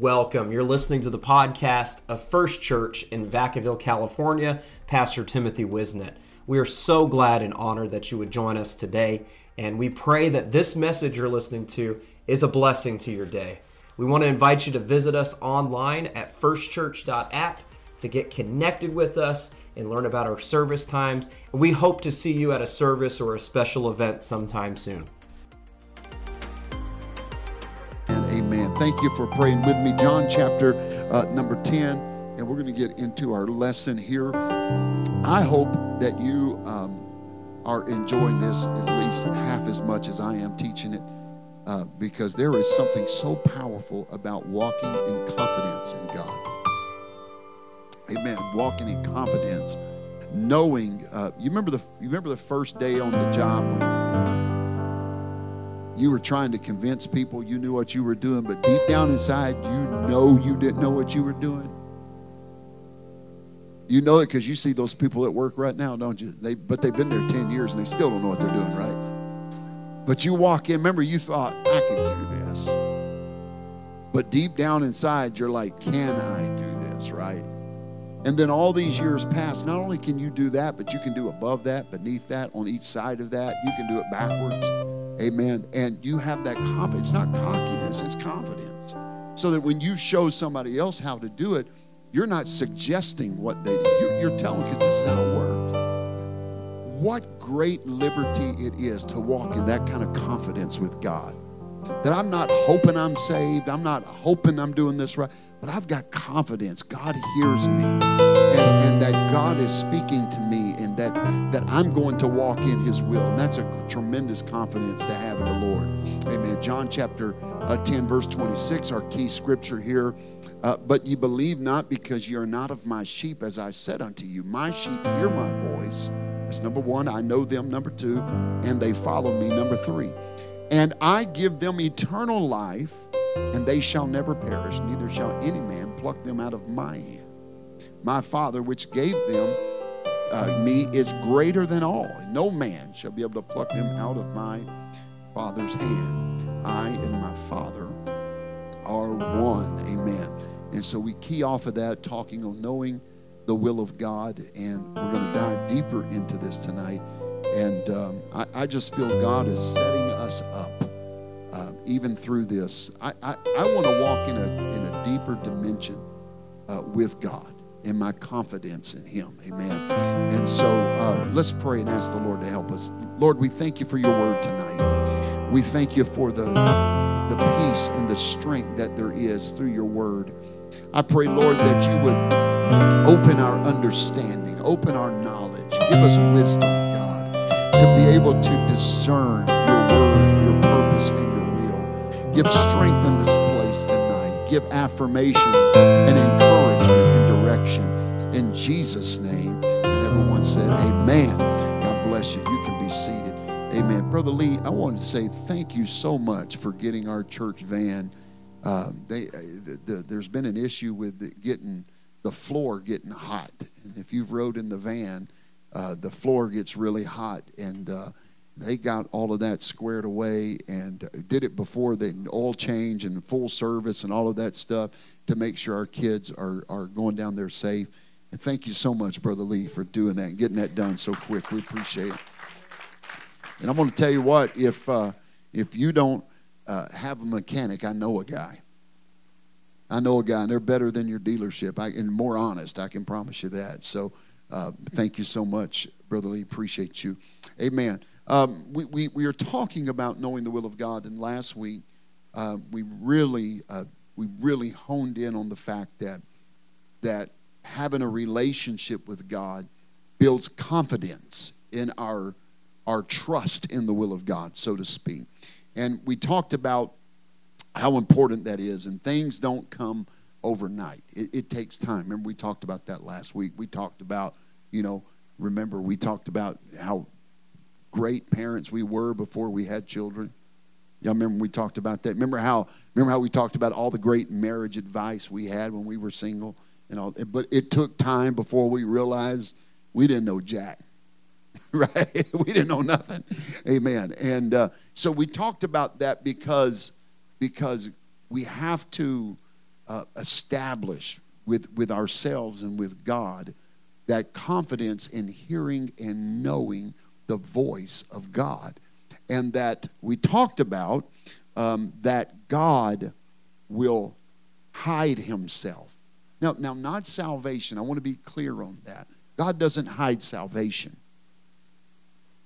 Welcome. You're listening to the podcast of First Church in Vacaville, California, Pastor Timothy Whiseant. We are so glad and honored that you would join us today, and we pray that this message you're listening to is a blessing to your day. We want to invite you to visit us online at firstchurch.app to get connected with us and learn about our service times. And we hope to see you at a service or a special event sometime soon. Thank you for praying with me. John chapter uh, number 10, and we're going to get into our lesson here. I hope that you um, are enjoying this at least half as much as I am teaching it. Uh, because there is something so powerful about walking in confidence in God. Amen. Walking in confidence, knowing. Uh, you remember the you remember the first day on the job when you were trying to convince people you knew what you were doing, but deep down inside, you know you didn't know what you were doing. You know it because you see those people at work right now, don't you? They, but they've been there 10 years and they still don't know what they're doing right. But you walk in, remember, you thought, I can do this. But deep down inside, you're like, can I do this, right? And then all these years pass. Not only can you do that, but you can do above that, beneath that, on each side of that. You can do it backwards. Amen. And you have that confidence. It's not cockiness, it's confidence. So that when you show somebody else how to do it, you're not suggesting what they do. You're, you're telling because this is how it works. What great liberty it is to walk in that kind of confidence with God. That I'm not hoping I'm saved, I'm not hoping I'm doing this right, but I've got confidence. God hears me, and, and that God is speaking to me, and that, that I'm going to walk in His will. And that's a tremendous confidence to have in the Lord. Amen. John chapter uh, 10, verse 26, our key scripture here. Uh, but ye believe not because ye are not of my sheep, as I said unto you. My sheep hear my voice. That's number one. I know them. Number two. And they follow me. Number three. And I give them eternal life, and they shall never perish, neither shall any man pluck them out of my hand. My Father, which gave them uh, me, is greater than all, and no man shall be able to pluck them out of my Father's hand. I and my Father are one. Amen. And so we key off of that, talking on knowing the will of God, and we're going to dive deeper into this tonight. And um, I, I, just feel God is setting us up, even through this. I, I, I want to walk in a, in a deeper dimension uh, with God in my confidence in Him. Amen. And so um, let's pray and ask the Lord to help us. Lord, we thank you for your word tonight. We thank you for the, the peace and the strength that there is through your word. I pray, Lord, that you would Open our understanding, open our knowledge. Give us wisdom, God, to be able to discern Give strength in this place tonight. Give affirmation and encouragement and direction. In Jesus' name. And everyone said, Amen. God bless you. You can be seated. Amen. Brother Lee, I want to say thank you so much for getting our church van. Um, they, uh, the, the, there's been an issue with getting the floor getting hot. And if you've rode in the van, uh, the floor gets really hot. And uh, they got all of that squared away and did it before the oil change and full service and all of that stuff to make sure our kids are, are going down there safe. And thank you so much, Brother Lee, for doing that and getting that done so quick. We appreciate it. And I'm going to tell you what, if, uh, if you don't uh, have a mechanic, I know a guy. I know a guy, and they're better than your dealership, I, and more honest. I can promise you that. So, uh, thank you so much, Brother Lee. Appreciate you. Amen. Um, we, we, we are talking about knowing the will of God, and last week uh, we really uh, we really honed in on the fact that that having a relationship with God builds confidence in our our trust in the will of God, so to speak. And we talked about how important that is. And things don't come overnight, it, it, takes time. Remember, we talked about that last week. We talked about, you know, remember, we talked about how great parents we were before we had children. Y'all remember we talked about that? Remember how remember how we talked about all the great marriage advice we had when we were single and all but it took time before we realized we didn't know jack. right? we didn't know nothing. Amen. And uh, so we talked about that because because we have to uh, establish with, with ourselves and with God that confidence in hearing and knowing the voice of God. And that we talked about um, that God will hide himself. Now, now, not salvation. I want to be clear on that. God doesn't hide salvation,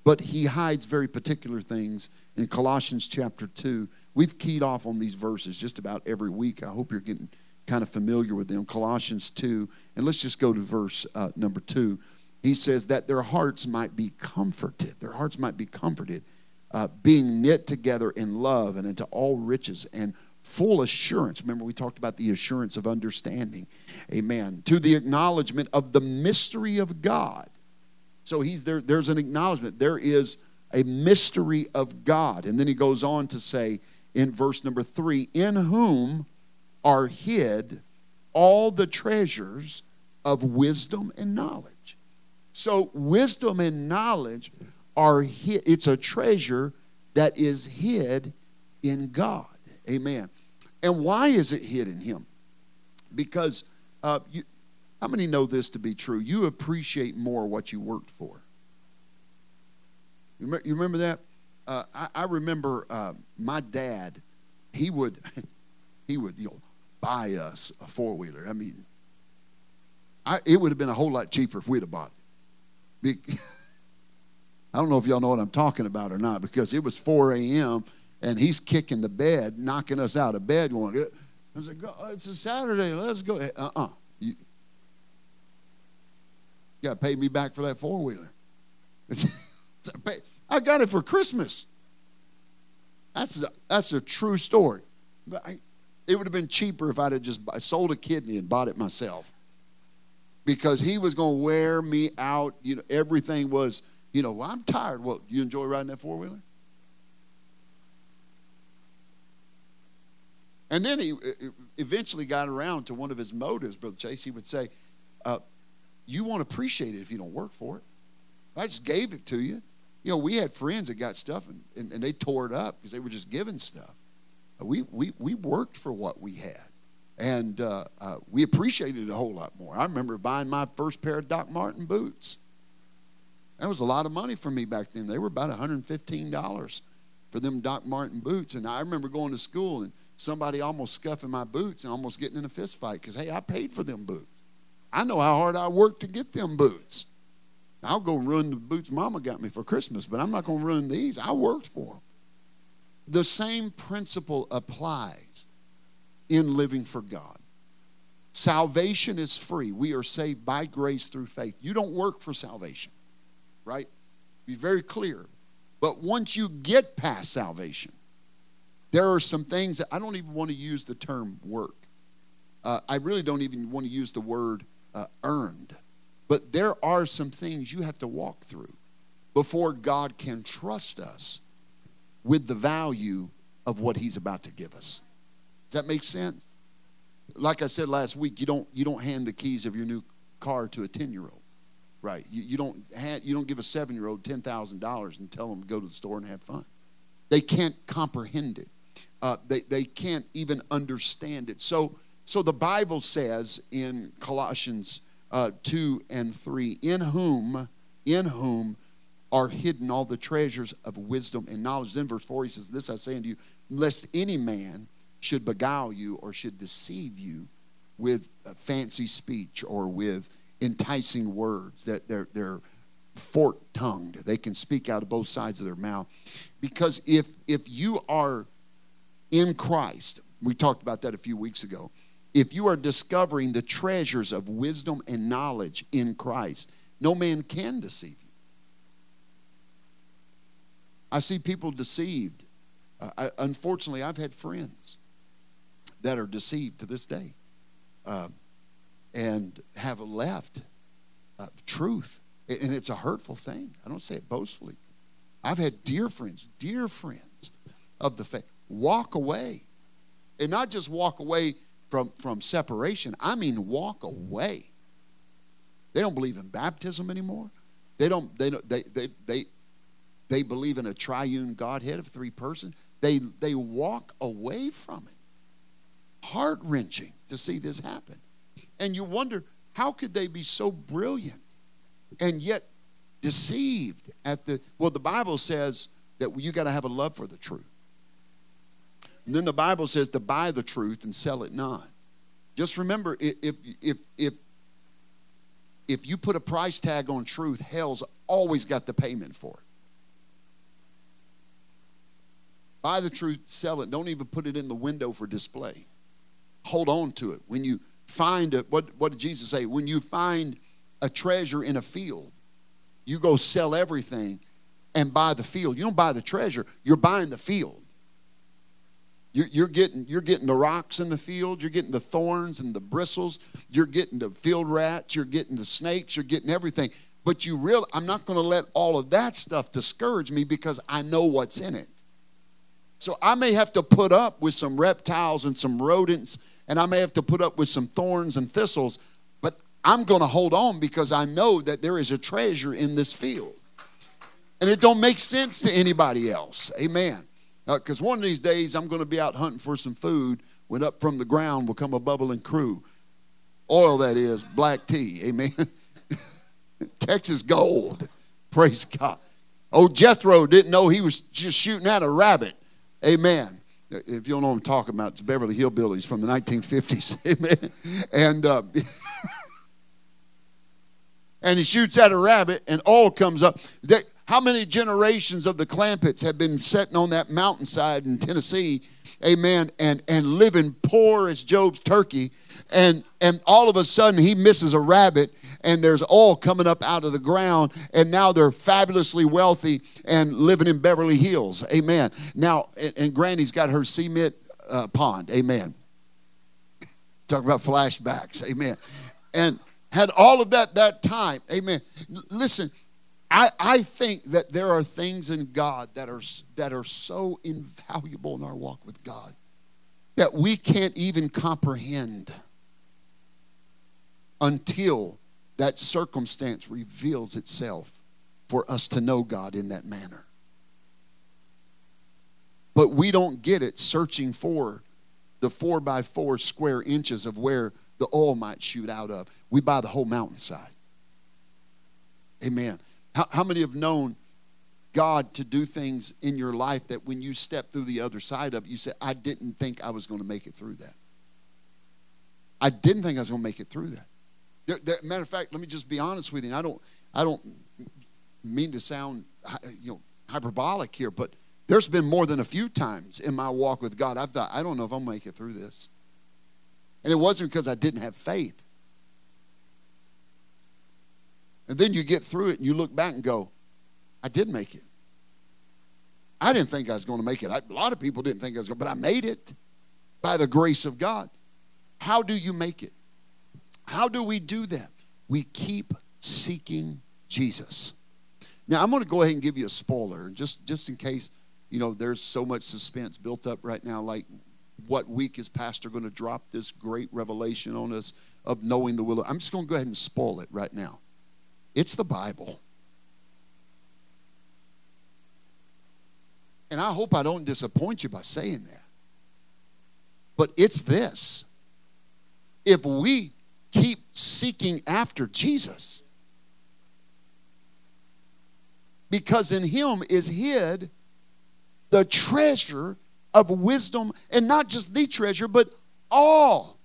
but he hides very particular things in Colossians chapter 2. We've keyed off on these verses just about every week. I hope you're getting kind of familiar with them. Colossians 2, and let's just go to verse uh, number 2. He says that their hearts might be comforted. Their hearts might be comforted, uh, being knit together in love and into all riches and full assurance. Remember, we talked about the assurance of understanding. Amen. To the acknowledgement of the mystery of God. So he's there, there's an acknowledgement. There is a mystery of God. And then he goes on to say in verse number three, in whom are hid all the treasures of wisdom and knowledge. So wisdom and knowledge are hid, it's a treasure that is hid in God. Amen. And why is it hid in Him? Because uh, you, how many know this to be true? You appreciate more what you worked for. You, you remember that? Uh, I, I, remember uh, my dad. He would, he would, you know, buy us a four wheeler. I mean, I, it would have been a whole lot cheaper if we'd have bought it. I don't know if y'all know what I'm talking about or not because it was 4 a.m and he's kicking the bed, knocking us out of bed, going, I like, it's a Saturday, let's go. Uh-uh. You, you got to pay me back for that four-wheeler. I got it for Christmas. That's a, that's a true story. But I, it would have been cheaper if I'd have just sold a kidney and bought it myself. Because he was going to wear me out. You know, everything was, you know, well, I'm tired. Well, you enjoy riding that four wheeler? And then he eventually got around to one of his motives, Brother Chase. He would say, uh, You won't appreciate it if you don't work for it. I just gave it to you. You know, we had friends that got stuff and, and, and they tore it up because they were just giving stuff. We, we, we worked for what we had. And uh, uh, we appreciated it a whole lot more. I remember buying my first pair of Doc Martin boots. That was a lot of money for me back then. They were about $115 for them Doc Martin boots. And I remember going to school and somebody almost scuffing my boots and almost getting in a fist fight because, hey, I paid for them boots. I know how hard I worked to get them boots. I'll go ruin the boots mama got me for Christmas, but I'm not going to ruin these. I worked for them. The same principle applies in living for God. Salvation is free. We are saved by grace through faith. You don't work for salvation, right? Be very clear. But once you get past salvation, there are some things that I don't even want to use the term work. Uh, I really don't even want to use the word uh, earned. But there are some things you have to walk through before God can trust us with the value of what He's about to give us. That make sense? Like I said last week, you don't you don't hand the keys of your new car to a ten year old, right? You, you don't hand, you don't give a seven year old ten thousand dollars and tell them to go to the store and have fun. They can't comprehend it uh, they, they can't even understand it. So, so the Bible says in Colossians uh, 2 and 3, in whom, in whom are hidden all the treasures of wisdom and knowledge. Then verse 4, he says, This I say unto you, lest any man should beguile you or should deceive you with fancy speech or with enticing words that they're, they're fork-tongued they can speak out of both sides of their mouth because if if you are in Christ, we talked about that a few weeks ago. If you are discovering the treasures of wisdom and knowledge in Christ, no man can deceive you. I see people deceived. Uh, I, unfortunately, I've had friends that are deceived to this day um, and have left uh, truth. And it's a hurtful thing. I don't say it boastfully. I've had dear friends, dear friends of the faith walk away. And not just walk away from, from separation, I mean walk away. They don't believe in baptism anymore. They don't, they don't, they, they, they, they believe in a triune Godhead of three persons. They, they walk away from it. Heart wrenching to see this happen. And you wonder, how could they be so brilliant and yet deceived at the, well, the Bible says that you got to have a love for the truth. And then the Bible says to buy the truth and sell it not. Just remember, if, if, if, if you put a price tag on truth, hell's always got the payment for it. Buy the truth, sell it. Don't even put it in the window for display. Hold on to it. When you find it, what, what did Jesus say? When you find a treasure in a field, you go sell everything and buy the field. You don't buy the treasure, you're buying the field. You're, you're, getting, you're getting the rocks in the field, you're getting the thorns and the bristles, you're getting the field rats, you're getting the snakes, you're getting everything. But you real I'm not going to let all of that stuff discourage me because I know what's in it. So I may have to put up with some reptiles and some rodents, and I may have to put up with some thorns and thistles, but I'm going to hold on because I know that there is a treasure in this field. And it don't make sense to anybody else. Amen. Because uh, one of these days I'm going to be out hunting for some food when up from the ground will come a bubbling crew. Oil, that is, black tea. Amen. Texas gold. Praise God. Old Jethro didn't know he was just shooting at a rabbit. Amen. If you don't know what I'm talking about, it's Beverly Hillbillies from the 1950s. Amen. And uh, and he shoots at a rabbit, and all comes up. They, how many generations of the Clampetts have been sitting on that mountainside in Tennessee, amen, and, and living poor as Job's turkey, and, and all of a sudden he misses a rabbit, and there's oil coming up out of the ground, and now they're fabulously wealthy and living in Beverly Hills, amen. Now, and, and Granny's got her cement uh, pond, amen. Talking about flashbacks, amen. And had all of that that time, amen. Listen, I, I think that there are things in God that are, that are so invaluable in our walk with God that we can't even comprehend until that circumstance reveals itself for us to know God in that manner. But we don't get it searching for the four by four square inches of where the oil might shoot out of. We buy the whole mountainside. Amen. How, how many have known God to do things in your life that when you step through the other side of you say, I didn't think I was going to make it through that. I didn't think I was going to make it through that. There, there, matter of fact, let me just be honest with you. I don't, I don't mean to sound, you know, hyperbolic here, but there's been more than a few times in my walk with God I've thought, I don't know if I'll make it through this. And it wasn't because I didn't have faith. And then you get through it and you look back and go, I did make it. I didn't think I was going to make it. I, a lot of people didn't think I was going but I made it by the grace of God. How do you make it? How do we do that? We keep seeking Jesus. Now, I'm going to go ahead and give you a spoiler, just, just in case, you know, there's so much suspense built up right now. Like, what week is Pastor going to drop this great revelation on us of knowing the will of? I'm just going to go ahead and spoil it right now. It's the Bible. And I hope I don't disappoint you by saying that. But it's this if we keep seeking after Jesus, because in Him is hid the treasure of wisdom, and not just the treasure, but all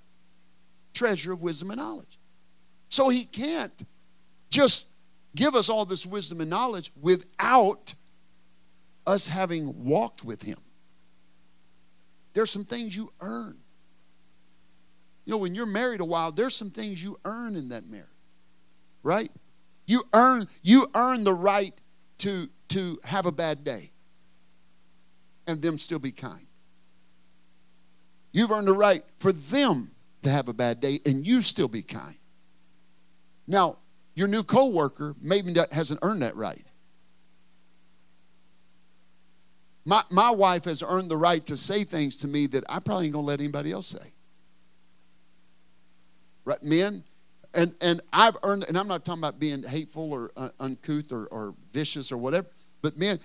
treasure of wisdom and knowledge. So He can't just give us all this wisdom and knowledge without us having walked with him. There's some things you earn. You know, when you're married a while, there's some things you earn in that marriage. Right? You earn you earn the right to to have a bad day and them still be kind. You've earned the right for them to have a bad day and you still be kind. Now, your new coworker maybe hasn't earned that right. My, my wife has earned the right to say things to me that I probably ain't gonna let anybody else say. Right, men, and and I've earned, and I'm not talking about being hateful or uh, uncouth or, or vicious or whatever, but men,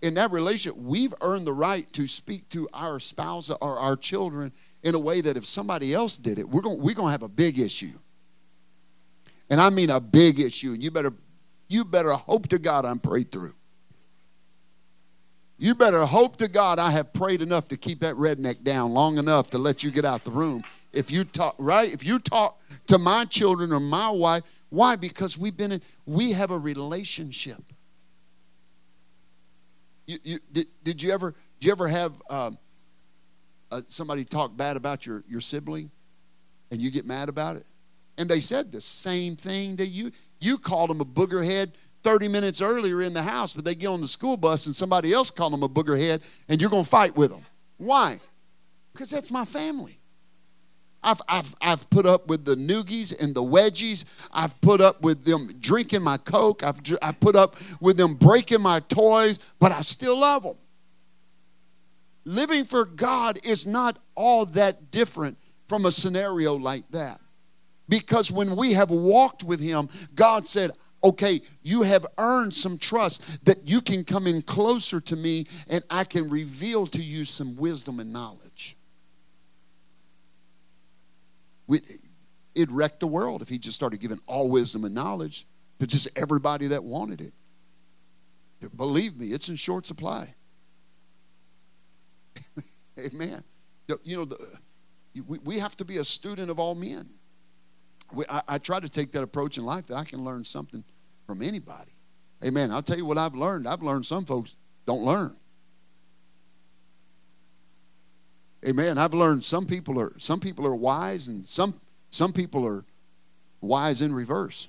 in that relationship, we've earned the right to speak to our spouse or our children in a way that if somebody else did it, we're going we're to have a big issue. And I mean a big issue. And you better you better hope to God I'm prayed through. You better hope to God I have prayed enough to keep that redneck down long enough to let you get out the room. If you talk right, if you talk to my children or my wife, why? Because we've been in, we have a relationship. You, you did, did you ever did you ever have um, uh, somebody talk bad about your your sibling, and you get mad about it? And they said the same thing that you you called them a boogerhead 30 minutes earlier in the house, but they get on the school bus and somebody else called them a boogerhead, and you're going to fight with them. Why? Because that's my family. I've, I've, I've put up with the noogies and the wedgies. I've put up with them drinking my Coke. I've, I put up with them breaking my toys, but I still love them. Living for God is not all that different from a scenario like that. Because when we have walked with Him, God said, okay, you have earned some trust that you can come in closer to me and I can reveal to you some wisdom and knowledge. It'd wreck the world if he just started giving all wisdom and knowledge to just everybody that wanted it. Believe me, it's in short supply. Amen. You know, the, we, we have to be a student of all men. We, I, I try to take that approach in life that I can learn something from anybody. Amen. I'll tell you what I've learned. I've learned some folks don't learn. Amen. I've learned some people are some people are wise and some some people are wise in reverse.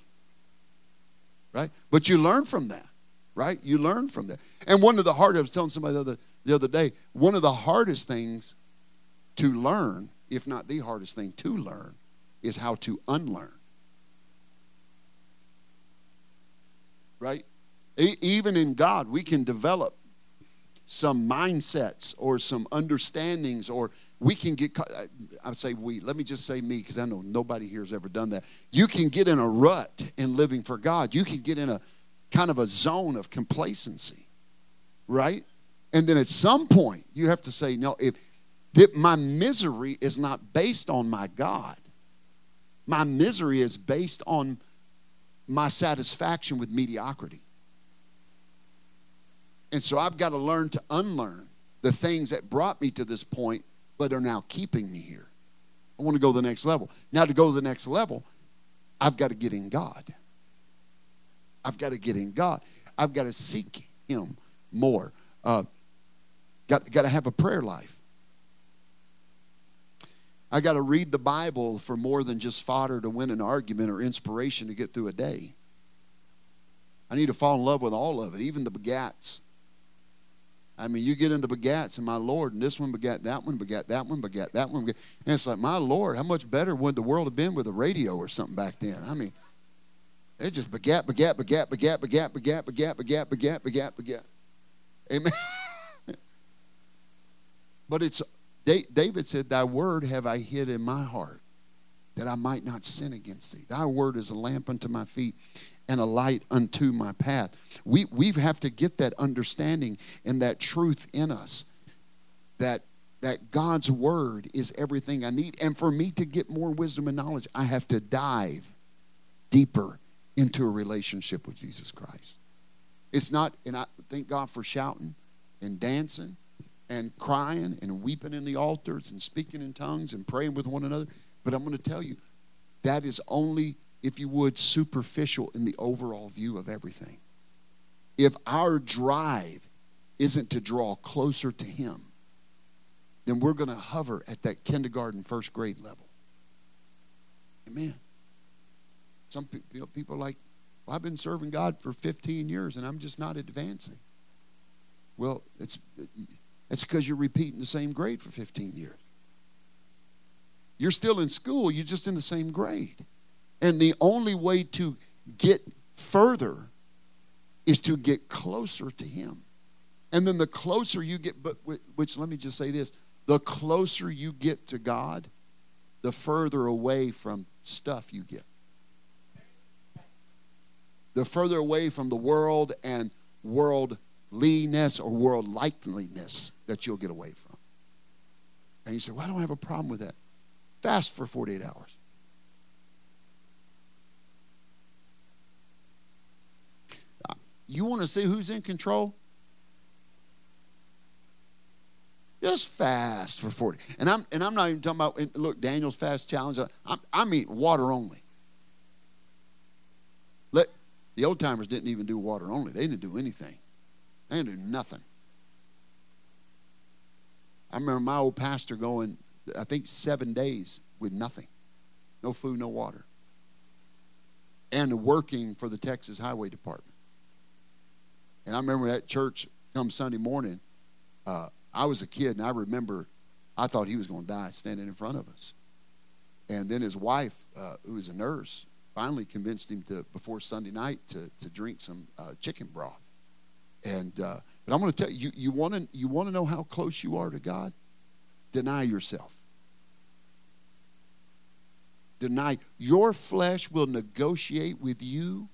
Right? But you learn from that. Right? You learn from that. And one of the hardest I was telling somebody the other the other day, one of the hardest things to learn, if not the hardest thing to learn, is how to unlearn. Right? Even in God, we can develop some mindsets or some understandings or we can get i say we let me just say me because i know nobody here has ever done that. You can get in a rut in living for god. You can get in a kind of a zone of complacency right? And then at some point you have to say no if, if my misery is not based on my god my misery is based on my satisfaction with mediocrity and so I've got to learn to unlearn the things that brought me to this point, but are now keeping me here. I want to go to the next level. Now, to go to the next level, I've got to get in God. I've got to get in God. I've got to seek Him more. Uh, got, got to have a prayer life. I got to read the Bible for more than just fodder to win an argument or inspiration to get through a day. I need to fall in love with all of it, even the begats. I mean, you get into begats and my Lord, and this one begat that one, begat that one, begat that one. Begat, and it's like, my Lord, how much better would the world have been with a radio or something back then? I mean, it just begat, begat, begat, begat, begat, begat, begat, begat, begat, begat, begat. Amen. but it's David said, Thy word have I hid in my heart, that I might not sin against thee. Thy word is a lamp unto my feet and a light unto my path. We, we have to get that understanding and that truth in us that, that God's word is everything I need. And for me to get more wisdom and knowledge, I have to dive deeper into a relationship with Jesus Christ. It's not, and I thank God for shouting and dancing and crying and weeping in the altars and speaking in tongues and praying with one another. But I'm going to tell you, that is only if you would, superficial in the overall view of everything. If our drive isn't to draw closer to Him, then we're going to hover at that kindergarten, first grade level. Amen. Some people like, well, I've been serving God for 15 years and I'm just not advancing. Well, it's, it's because you're repeating the same grade for 15 years. You're still in school, you're just in the same grade. And the only way to get further is to get closer to Him. And then the closer you get, but which let me just say this the closer you get to God, the further away from stuff you get. The further away from the world and worldliness or world likeliness that you'll get away from. And you say, Well, I don't have a problem with that. Fast for 48 hours. You want to see who's in control? Just fast for 40. And I'm and I'm not even talking about look, Daniel's fast challenge. Uh, I'm, I'm eating water only. Let the old timers didn't even do water only. They didn't do anything. They didn't do nothing. I remember my old pastor going, I think seven days with nothing. No food, no water. And working for the Texas Highway Department. And I remember that church come Sunday morning. Uh, I was a kid, and I remember I thought he was going to die standing in front of us. And then his wife, uh, who was a nurse, finally convinced him to before Sunday night to, to drink some uh, chicken broth. And uh, but I'm going to tell you, you want to you want to know how close you are to God? Deny yourself. Deny your flesh will negotiate with you.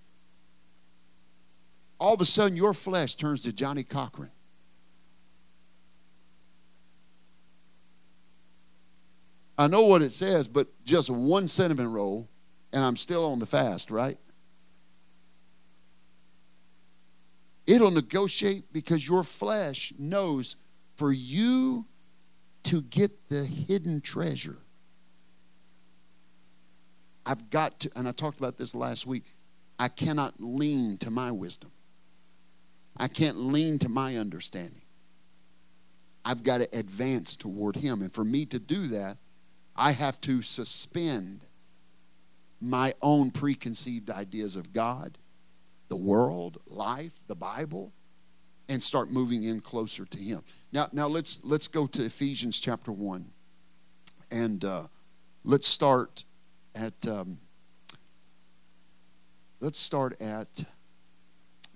All of a sudden, your flesh turns to Johnnie Cochran. I know what it says, but just one cinnamon roll, and I'm still on the fast, right? It'll negotiate because your flesh knows for you to get the hidden treasure. I've got to, and I talked about this last week, I cannot lean to my wisdom. I can't lean to my understanding. I've got to advance toward Him. And for me to do that, I have to suspend my own preconceived ideas of God, the world, life, the Bible, and start moving in closer to Him. Now, now let's let's go to Ephesians chapter one, and uh, let's start at um, let's start at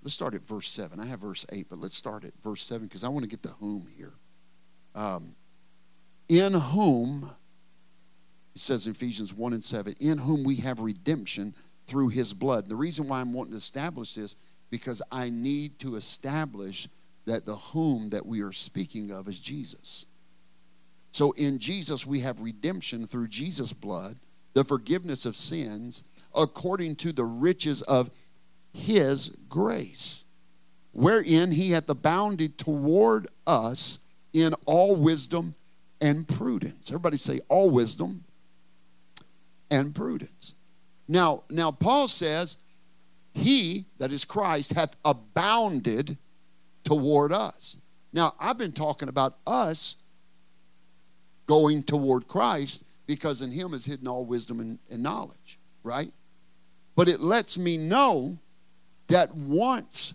let's start at verse seven. I have verse eight, but let's start at verse seven because I want to get the whom here. Um, in whom it says in Ephesians 1 and 7, in whom we have redemption through his blood. The reason why I'm wanting to establish this, because I need to establish that the whom that we are speaking of is Jesus. So in Jesus, we have redemption through Jesus' blood, the forgiveness of sins, according to the riches of his grace, wherein he hath abounded toward us in all wisdom and prudence. Everybody say, all wisdom and prudence. Now, now Paul says, He, that is Christ, hath abounded toward us. Now, I've been talking about us going toward Christ because in Him is hidden all wisdom and, and knowledge, right? But it lets me know that once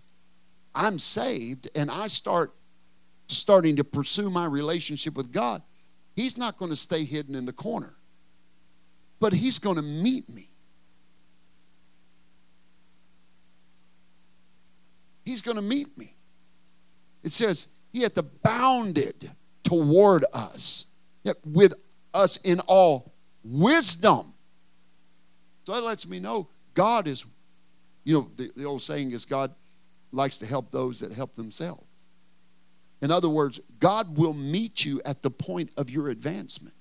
I'm saved and I start starting to pursue my relationship with God, He's not going to stay hidden in the corner but he's going to meet me. He's going to meet me. It says, He hath abounded toward us, with us in all wisdom. So that lets me know God is, you know, the, the old saying is God likes to help those that help themselves. In other words, God will meet you at the point of your advancement.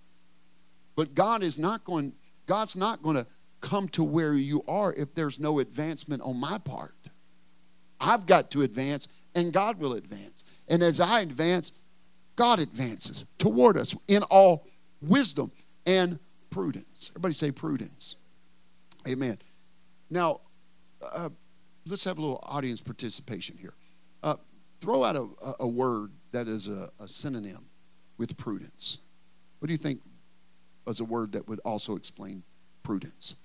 But God is not going God's not going to come to where you are if there's no advancement on my part. I've got to advance, and God will advance. And as I advance, God advances toward us in all wisdom and prudence. Everybody say prudence. Amen. Now, uh, let's have a little audience participation here. Uh, throw out a, a, word that is a, a synonym with prudence. What do you think as a word that would also explain prudence.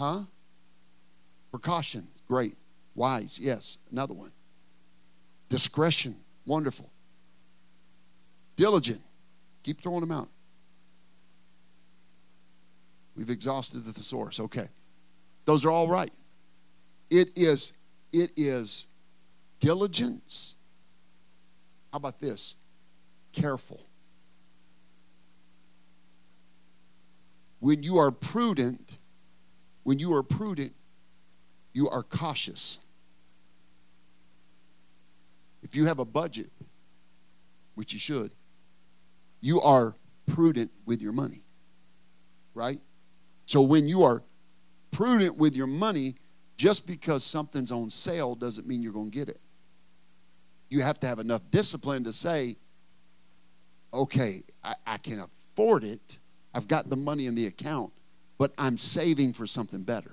Huh? Precaution, great. Wise, yes, another one. Discretion, wonderful. Diligent, keep throwing them out. We've exhausted the thesaurus. Okay. Those are all right. It is, it is diligence. How about this? Careful. When you are prudent, when you are prudent, you are cautious. If you have a budget, which you should, you are prudent with your money. Right? So when you are prudent with your money, just because something's on sale doesn't mean you're going to get it. You have to have enough discipline to say, okay, I, I can afford it. I've got the money in the account, but I'm saving for something better.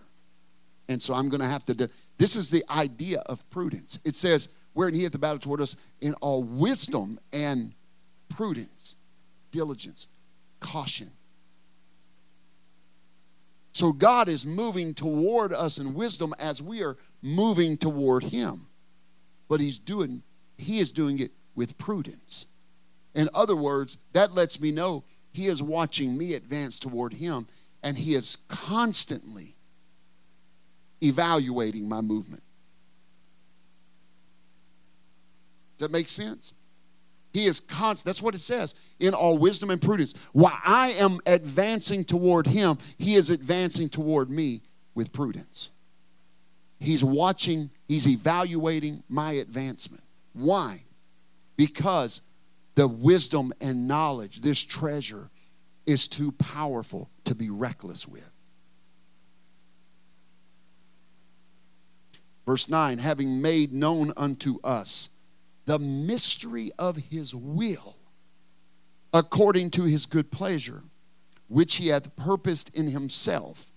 And so I'm going to have to do. This is the idea of prudence. It says, wherein he hath the battle toward us in all wisdom and prudence, diligence, caution. So God is moving toward us in wisdom as we are moving toward him. But he's doing he is doing it with prudence. In other words, that lets me know he is watching me advance toward him and he is constantly evaluating my movement. Does that make sense? He is constant. That's what it says in all wisdom and prudence. While I am advancing toward him, he is advancing toward me with prudence. He's watching, he's evaluating my advancement. Why? Because the wisdom and knowledge, this treasure, is too powerful to be reckless with. Verse 9, having made known unto us the mystery of his will, according to his good pleasure, which he hath purposed in himself,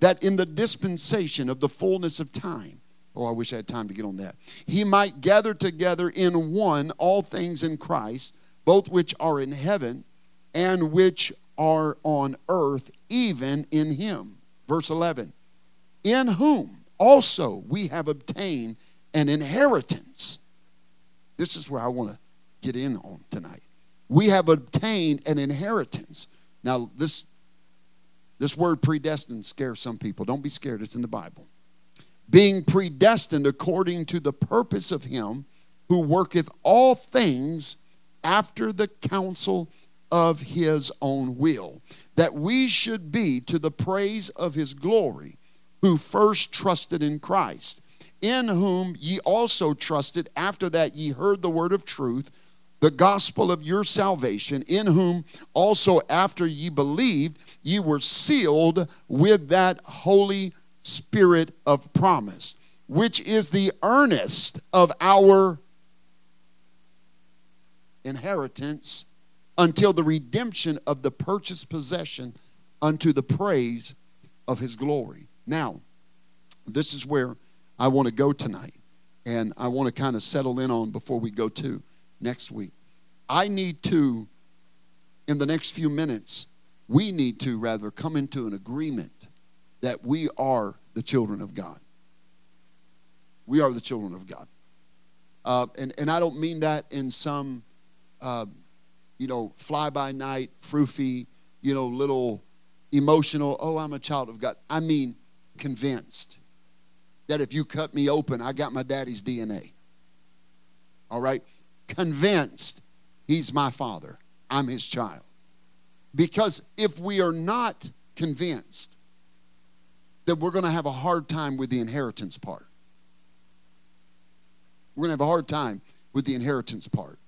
that in the dispensation of the fullness of time, oh, I wish I had time to get on that, he might gather together in one all things in Christ, both which are in heaven and which are on earth, even in him. Verse 11, in whom also we have obtained an inheritance this is where I want to get in on tonight. We have obtained an inheritance. Now, this, this word predestined scares some people. Don't be scared, it's in the Bible. Being predestined according to the purpose of Him who worketh all things after the counsel of His own will, that we should be to the praise of His glory, who first trusted in Christ in whom ye also trusted after that ye heard the word of truth, the gospel of your salvation, in whom also after ye believed, ye were sealed with that Holy Spirit of promise, which is the earnest of our inheritance until the redemption of the purchased possession unto the praise of his glory. Now, this is where I want to go tonight. And I want to kind of settle in on before we go to next week. I need to, in the next few minutes, we need to rather come into an agreement that we are the children of God. We are the children of God. Uh, and, and I don't mean that in some, uh, you know, fly by night, froofy, you know, little emotional, oh, I'm a child of God. I mean convinced that if you cut me open, I got my daddy's DNA. All right? Convinced he's my father, I'm his child. Because if we are not convinced, then we're going to have a hard time with the inheritance part. We're going to have a hard time with the inheritance part.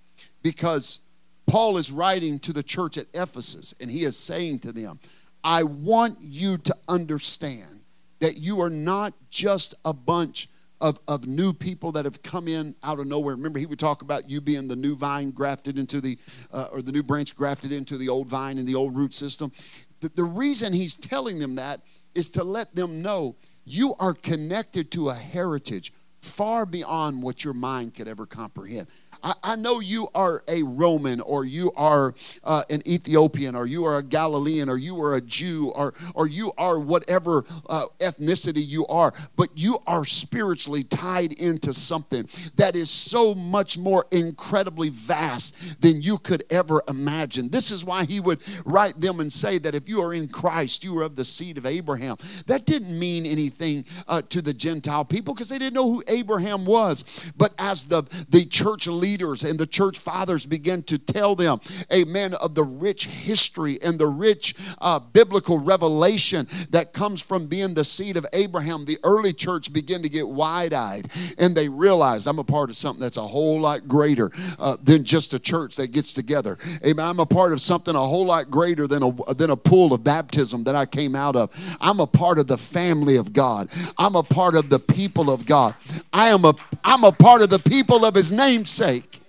Because Paul is writing to the church at Ephesus and he is saying to them, I want you to understand that you are not just a bunch of, of new people that have come in out of nowhere. Remember, he would talk about you being the new vine grafted into the, uh, or the new branch grafted into the old vine and the old root system. The, the reason he's telling them that is to let them know you are connected to a heritage far beyond what your mind could ever comprehend. I, I know you are a Roman or you are uh, an Ethiopian or you are a Galilean or you are a Jew or, or you are whatever uh, ethnicity you are, but you are spiritually tied into something that is so much more incredibly vast than you could ever imagine. This is why he would write them and say that if you are in Christ, you are of the seed of Abraham. That didn't mean anything uh, to the Gentile people because they didn't know who Abraham was. But as the, the church leader, leaders and the church fathers began to tell them, amen, of the rich history and the rich uh, biblical revelation that comes from being the seed of Abraham, the early church began to get wide eyed and they realized I'm a part of something that's a whole lot greater uh, than just a church that gets together. Amen. I'm a part of something a whole lot greater than a, than a pool of baptism that I came out of. I'm a part of the family of God. I'm a part of the people of God. I am a I'm a part of the people of his namesake.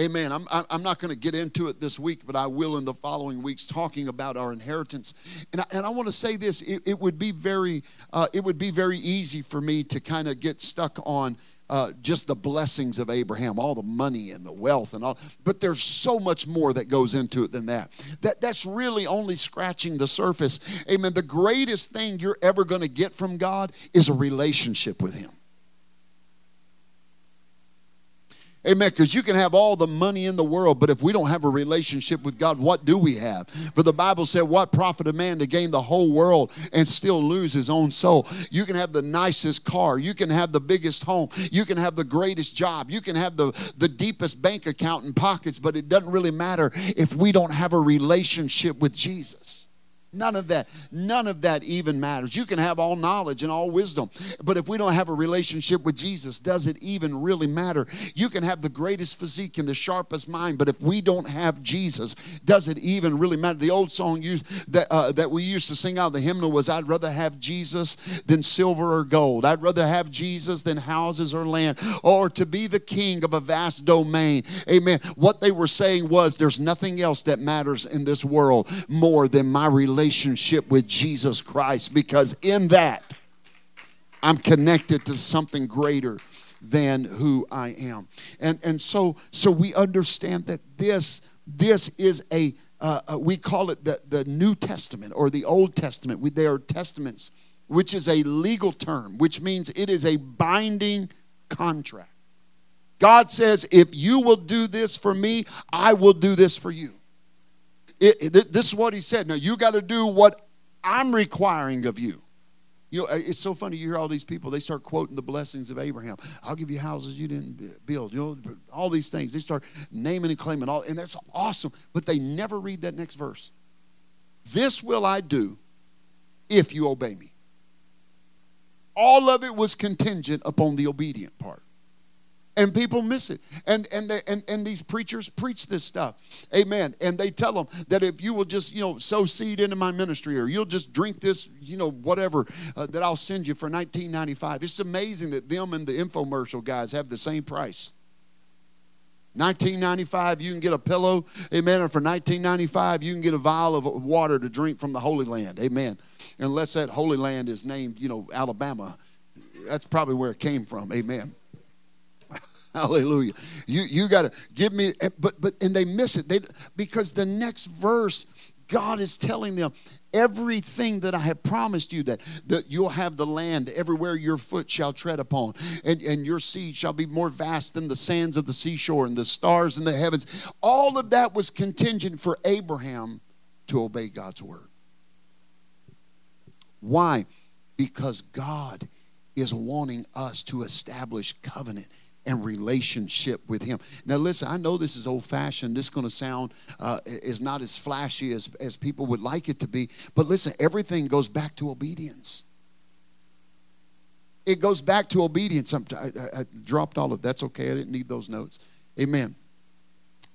Amen. I'm, I'm not going to get into it this week, but I will in the following weeks talking about our inheritance. And I, and I want to say this: it, it would be very, uh, it would be very easy for me to kind of get stuck on uh, just the blessings of Abraham, all the money and the wealth and all. But there's so much more that goes into it than that. That that's really only scratching the surface. Amen. The greatest thing you're ever going to get from God is a relationship with Him. Amen. Because you can have all the money in the world, but if we don't have a relationship with God, what do we have? For the Bible said, What profit a man to gain the whole world and still lose his own soul? You can have the nicest car, you can have the biggest home, you can have the greatest job, you can have the, the deepest bank account and pockets, but it doesn't really matter if we don't have a relationship with Jesus. None of that, none of that even matters. You can have all knowledge and all wisdom, but if we don't have a relationship with Jesus, does it even really matter? You can have the greatest physique and the sharpest mind, but if we don't have Jesus, does it even really matter? The old song used, that, uh, that we used to sing out of the hymnal was, I'd rather have Jesus than silver or gold. I'd rather have Jesus than houses or land, or to be the king of a vast domain. Amen. What they were saying was, there's nothing else that matters in this world more than my relationship relationship with Jesus Christ because in that I'm connected to something greater than who I am. And and so so we understand that this this is a uh, uh, we call it the, the New Testament or the Old Testament. We, they are testaments, which is a legal term, which means it is a binding contract. God says, if you will do this for me, I will do this for you. It, it, this is what he said. Now you got to do what I'm requiring of you. You know, it's so funny. You hear all these people. They start quoting the blessings of Abraham. I'll give you houses you didn't build. You know, all these things. They start naming and claiming all, and that's awesome. But they never read that next verse. This will I do if you obey me. All of it was contingent upon the obedient part and people miss it. And and they, and and these preachers preach this stuff. Amen. And they tell them that if you will just you know sow seed into my ministry or you'll just drink this you know whatever uh, that i'll send you for 1995 it's amazing that them and the infomercial guys have the same price. 1995 you can get a pillow amen and for 1995 you can get a vial of water to drink from the holy land amen unless that holy land is named you know alabama. That's probably where it came from amen Hallelujah. You you got to give me eh, but but and they miss it. They because the next verse God is telling them everything that I have promised you that, that you'll have the land everywhere your foot shall tread upon, and, and your seed shall be more vast than the sands of the seashore and the stars in the heavens. All of that was contingent for Abraham to obey God's word. Why? Because God is wanting us to establish covenant and relationship with him. Now listen i know this is old fashioned this is going to sound uh, is not as flashy as, as people would like it to be but listen everything goes back to obedience. It goes back to obedience. I, I, I dropped all of that's okay i didn't need those notes. Amen.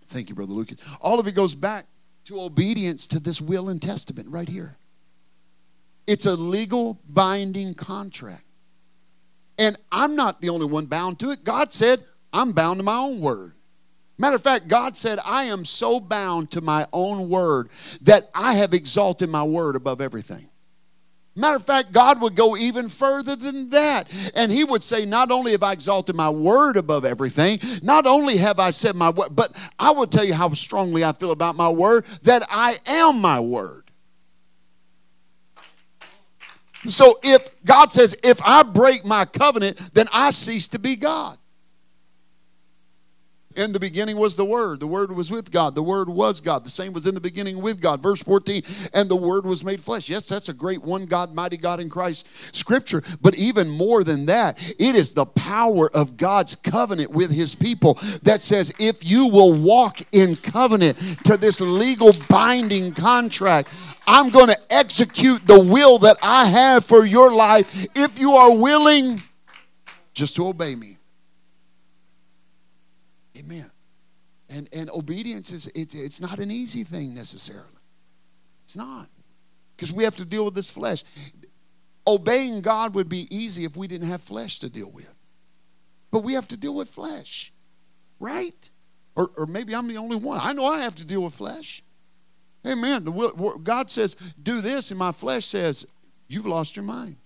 Thank you brother lucas. All of it goes back to obedience to this will and testament right here. It's a legal binding contract and I'm not the only one bound to it. God said, I'm bound to my own word. Matter of fact, God said, I am so bound to my own word that I have exalted my word above everything. Matter of fact, God would go even further than that. And He would say, Not only have I exalted my word above everything, not only have I said my word, but I will tell you how strongly I feel about my word that I am my word. So if God says, if I break my covenant, then I cease to be God. In the beginning was the Word. The Word was with God. The Word was God. The same was in the beginning with God. Verse 14, and the Word was made flesh. Yes, that's a great one God, mighty God in Christ scripture. But even more than that, it is the power of God's covenant with His people that says, if you will walk in covenant to this legal binding contract, I'm going to execute the will that I have for your life if you are willing just to obey me. Amen. And and obedience is it, it's not an easy thing necessarily. It's not. Because we have to deal with this flesh. Obeying God would be easy if we didn't have flesh to deal with. But we have to deal with flesh. Right? Or, or maybe I'm the only one. I know I have to deal with flesh. Amen. God says, do this, and my flesh says, you've lost your mind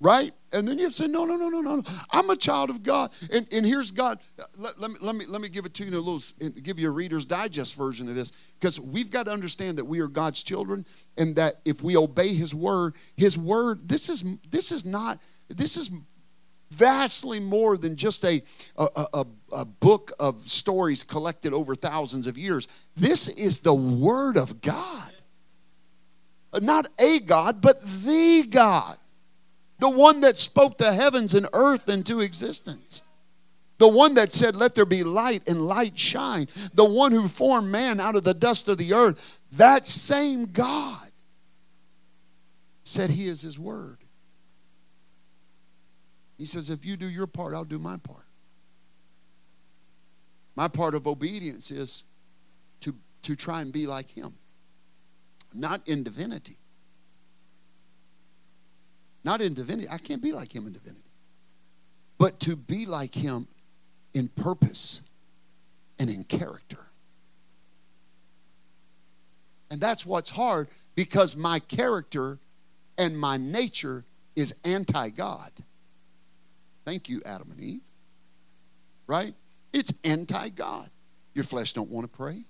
right? And then you say, no, no, no, no, no. I'm a child of God. And, and here's God. Let, let, me, let, me, let me give it to you in a little, give you a Reader's Digest version of this. Because we've got to understand that we are God's children and that if we obey His word, His word, this is, this is not, this is vastly more than just a, a, a, a book of stories collected over thousands of years. This is the word of God. Not a God, but the God the one that spoke the heavens and earth into existence. The one that said, Let there be light and light shine. The one who formed man out of the dust of the earth. That same God said, He is His word. He says, If you do your part, I'll do my part. My part of obedience is to, to try and be like Him, not in divinity not in divinity. I can't be like him in divinity. But to be like him in purpose and in character. And that's what's hard because my character and my nature is anti God. Thank you, Adam and Eve. Right? It's anti God. Your flesh don't want to pray.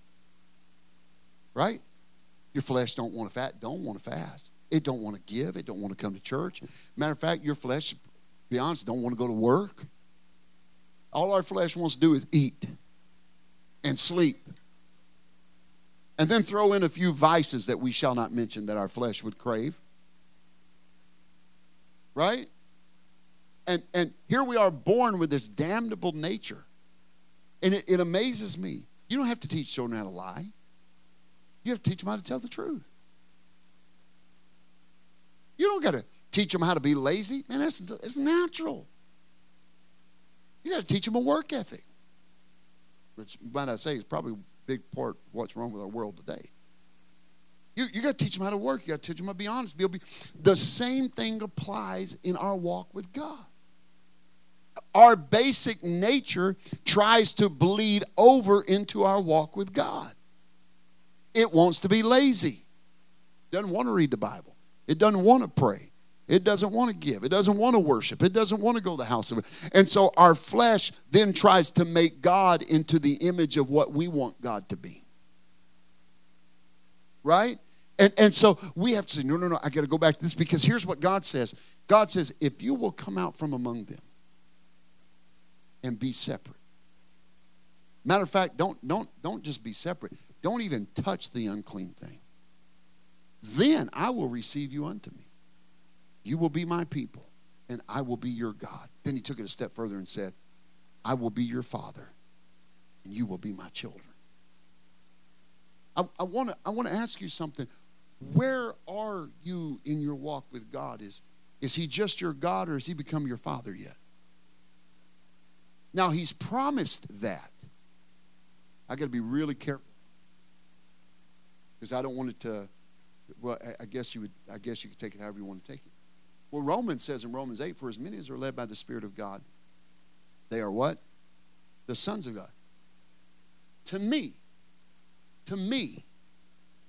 Right? Your flesh don't want to fast, don't want to fast. It don't want to give. It don't want to come to church. Matter of fact, your flesh, be honest, don't want to go to work. All our flesh wants to do is eat and sleep. And then throw in a few vices that we shall not mention that our flesh would crave. Right? And, and here we are born with this damnable nature. And it, it amazes me. You don't have to teach children how to lie, you have to teach them how to tell the truth. You don't got to teach them how to be lazy. Man, that's it's natural. You got to teach them a work ethic, which might I say is probably a big part of what's wrong with our world today. You, you got to teach them how to work. You got to teach them how to be honest. Be, the same thing applies in our walk with God. Our basic nature tries to bleed over into our walk with God. It wants to be lazy. Doesn't want to read the Bible. It doesn't want to pray. It doesn't want to give. It doesn't want to worship. It doesn't want to go to the house of it. And so our flesh then tries to make God into the image of what we want God to be. Right? And, and so we have to say, no, no, no, I got to go back to this because here's what God says God says, if you will come out from among them and be separate. Matter of fact, don't, don't, don't just be separate, don't even touch the unclean thing. Then I will receive you unto me. You will be my people, and I will be your God. Then he took it a step further and said, I will be your father, and you will be my children. I, I want to I wanna ask you something. Where are you in your walk with God? Is, is he just your God, or has he become your father yet? Now, he's promised that. I got to be really careful because I don't want it to well, I guess you would. I guess you could take it however you want to take it. Well, Romans says in Romans eight, for as many as are led by the Spirit of God, they are what? The sons of God. To me, to me,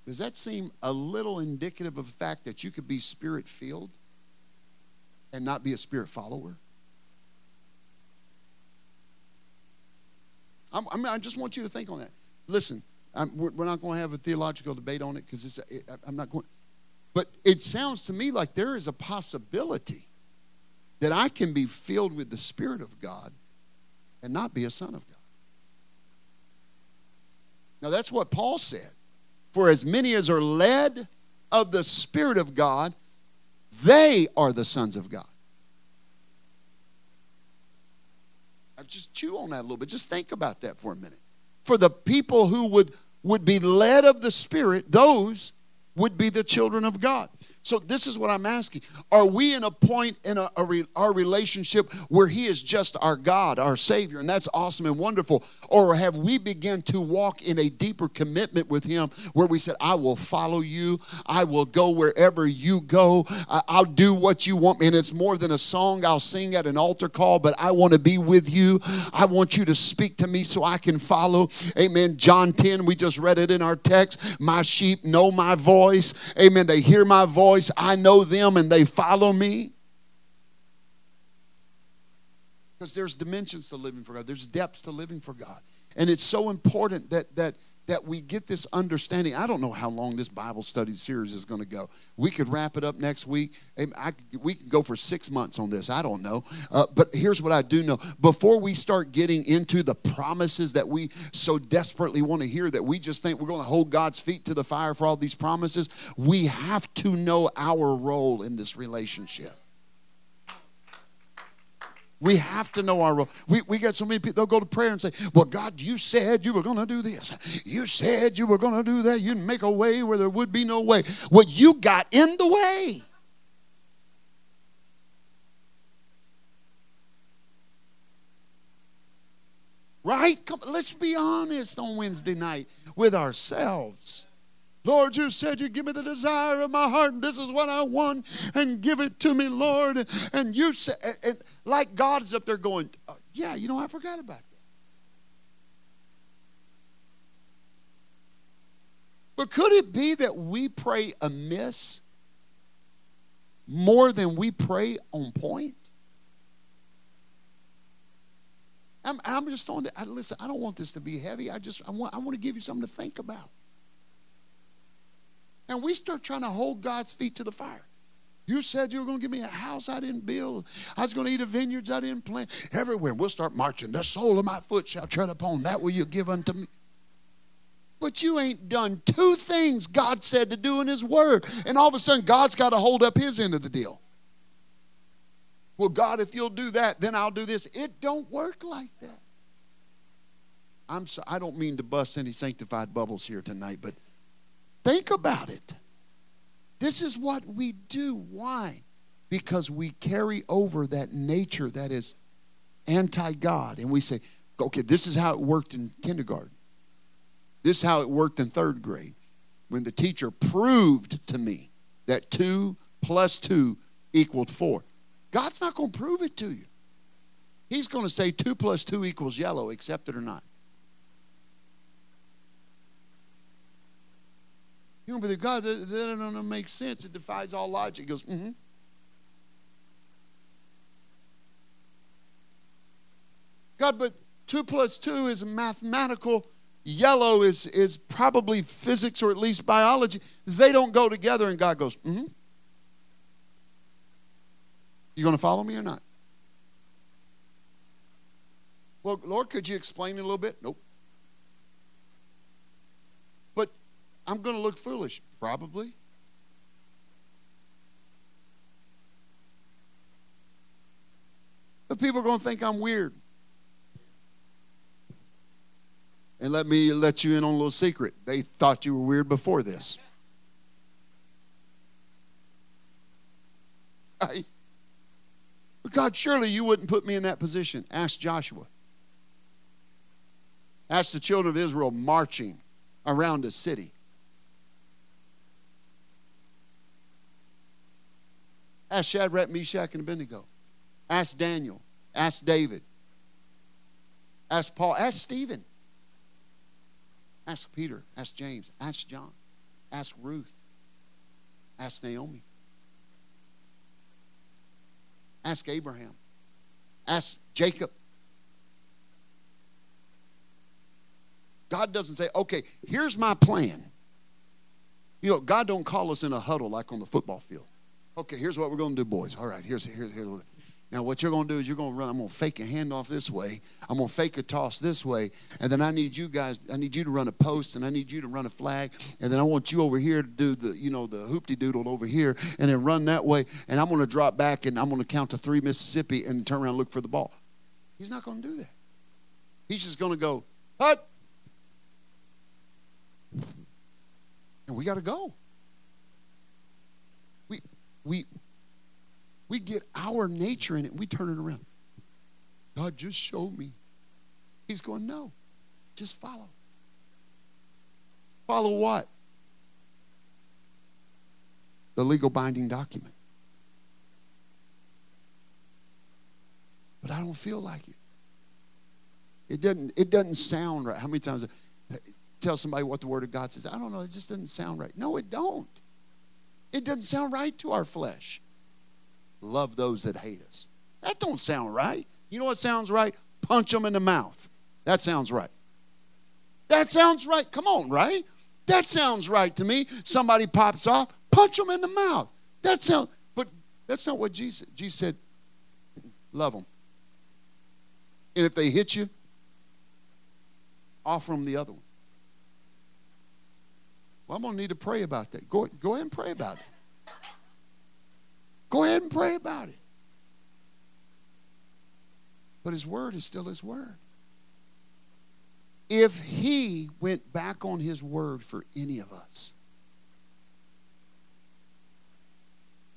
does that seem a little indicative of the fact that you could be spirit filled and not be a spirit follower? I'm, I mean, I just want you to think on that. Listen, I'm, we're not going to have a theological debate on it because it, I'm not going. But it sounds to me like there is a possibility that I can be filled with the Spirit of God and not be a son of God. Now, that's what Paul said. For as many as are led of the Spirit of God, they are the sons of God. Just chew on that a little bit. Just think about that for a minute. For the people who would, would be led of the Spirit, those would be the children of God. So this is what I'm asking. Are we in a point in a, a re, our relationship where he is just our God, our Savior, and that's awesome and wonderful? Or have we begun to walk in a deeper commitment with him where we said, I will follow you. I will go wherever you go. I, will do what you want me. And it's more than a song I'll sing at an altar call, but I want to be with you. I want you to speak to me so I can follow. Amen. John 10, we just read it in our text. My sheep know my voice. Amen. They hear my voice voice. I know them and they follow me. Because there's dimensions to living for God, there's depths to living for God. And it's so important that that that we get this understanding. I don't know how long this Bible study series is going to go. We could wrap it up next week. I, we can go for six months on this. I don't know. Uh, but here's what I do know. Before we start getting into the promises that we so desperately want to hear, that we just think we're going to hold God's feet to the fire for all these promises, we have to know our role in this relationship. We have to know our role. We, we get so many people, they'll go to prayer and say, Well, God, you said you were going to do this. You said you were going to do that. You'd make a way where there would be no way. Well, you got in the way. Right? Come, let's be honest on Wednesday night with ourselves. Lord, you said you give me the desire of my heart, and this is what I want, and give it to me, Lord. And you said, and like God is up there going, oh, Yeah, you know, I forgot about that. But could it be that we pray amiss more than we pray on point? I'm, I'm just on. To, listen, I don't want this to be heavy. I just I want I want to give you something to think about. And we start trying to hold God's feet to the fire. You said you were going to give me a house I didn't build. I was going to eat of vineyards I didn't plant. Everywhere. We'll start marching. The sole of my foot shall tread upon. That will you give unto me. But you ain't done two things God said to do in His Word. And all of a sudden, God's got to hold up His end of the deal. Well, God, if you'll do that, then I'll do this. It don't work like that. I'm so, I don't mean to bust any sanctified bubbles here tonight, but Think about it. This is what we do. Why? Because we carry over that nature that is anti God. And we say, okay, this is how it worked in kindergarten. This is how it worked in third grade. When the teacher proved to me that two plus two equaled four. God's not going to prove it to you. He's going to say two plus two equals yellow, accept it or not. You don't believe God, that, that doesn't make sense. It defies all logic. He goes, mm-hmm. God, but two plus two is mathematical. Yellow is, is probably physics or at least biology. They don't go together, and God goes, mm-hmm. You going to follow me or not? Well, Lord, could you explain it a little bit? Nope. I'm going to look foolish. Probably. But people are going to think I'm weird. And let me let you in on a little secret. They thought you were weird before this. Right? But God, surely you wouldn't put me in that position. Ask Joshua. Ask the children of Israel marching around a city. Ask Shadrach, Meshach, and Abednego. Ask Daniel. Ask David. Ask Paul. Ask Stephen. Ask Peter. Ask James. Ask John. Ask Ruth. Ask Naomi. Ask Abraham. Ask Jacob. God doesn't say, okay, here's my plan. You know, God don't call us in a huddle like on the football field. Okay, here's what we're going to do, boys. All right, here's here's, here's Now, what you're going to do is you're going to run. I'm going to fake a handoff this way. I'm going to fake a toss this way. And then I need you guys, I need you to run a post and I need you to run a flag. And then I want you over here to do the, you know, the hoopty doodle over here and then run that way. And I'm going to drop back and I'm going to count to three Mississippi and turn around and look for the ball. He's not going to do that. He's just going to go, hut. And we got to go. We, we, get our nature in it and we turn it around. God, just show me. He's going, no, just follow. Follow what? The legal binding document. But I don't feel like it. It doesn't, it doesn't sound right. How many times tell somebody what the word of God says? I don't know, it just doesn't sound right. No, it don't. It doesn't sound right to our flesh love those that hate us. That don't sound right. You know what sounds right? Punch them in the mouth. That sounds right. That sounds right. Come on, right? That sounds right to me. Somebody pops off, punch them in the mouth. That sounds, but that's not what Jesus, Jesus said, love them. And if they hit you, offer them the other one. Well, I'm going to need to pray about that. Go, go ahead and pray about it. Go ahead and pray about it. But his word is still his word. If he went back on his word for any of us,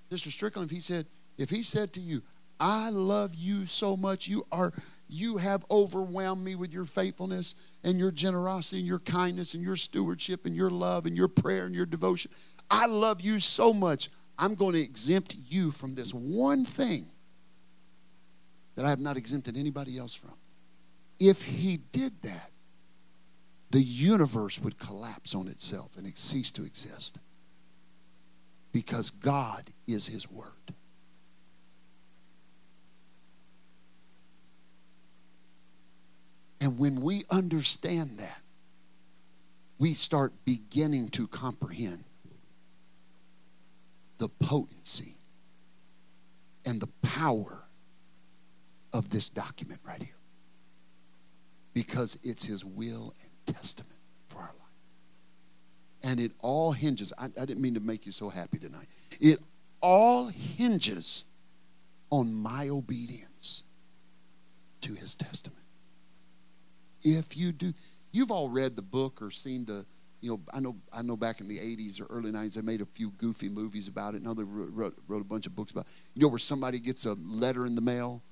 Mr. Strickland, if he said, if he said to you, I love you so much, you are you have overwhelmed me with your faithfulness and your generosity and your kindness and your stewardship and your love and your prayer and your devotion. I love you so much. I'm going to exempt you from this one thing that I have not exempted anybody else from. If he did that, the universe would collapse on itself and it cease to exist because God is his word. And when we understand that, we start beginning to comprehend the potency and the power of this document right here. Because it's his will and testament for our life. And it all hinges, I, I didn't mean to make you so happy tonight. It all hinges on my obedience to his testament. If you do, you've all read the book or seen the you know, I know, I know back in the 80s or early 90s, they made a few goofy movies about it. Now they wrote, wrote a bunch of books about it. You know, where somebody gets a letter in the mail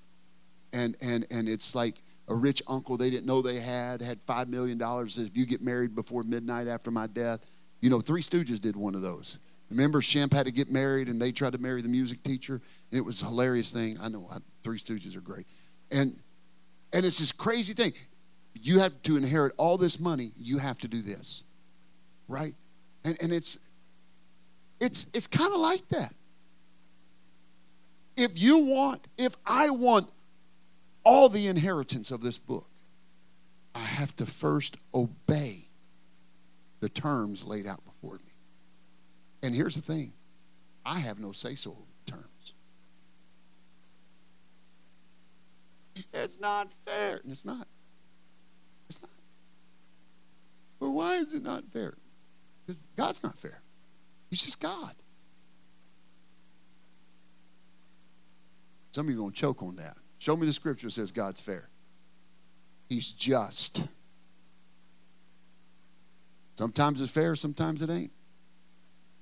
and, and, and it's like a rich uncle they didn't know they had, had $5 million. Says, if you get married before midnight after my death, you know, Three Stooges did one of those. Remember, Shemp had to get married and they tried to marry the music teacher. And it was a hilarious thing. I know, Three Stooges are great. And, and it's this crazy thing. You have to inherit all this money, you have to do this right? And, and it's it's it's kind of like that. If you want, if I want all the inheritance of this book, I have to first obey the terms laid out before me. And here's the thing I have no say so over the terms. It's not fair. And it's not. It's not. But why is it not fair? Because God's not fair. He's just God. Some of you are going to choke on that. Show me the scripture that says God's fair. He's just. Sometimes it's fair, sometimes it ain't.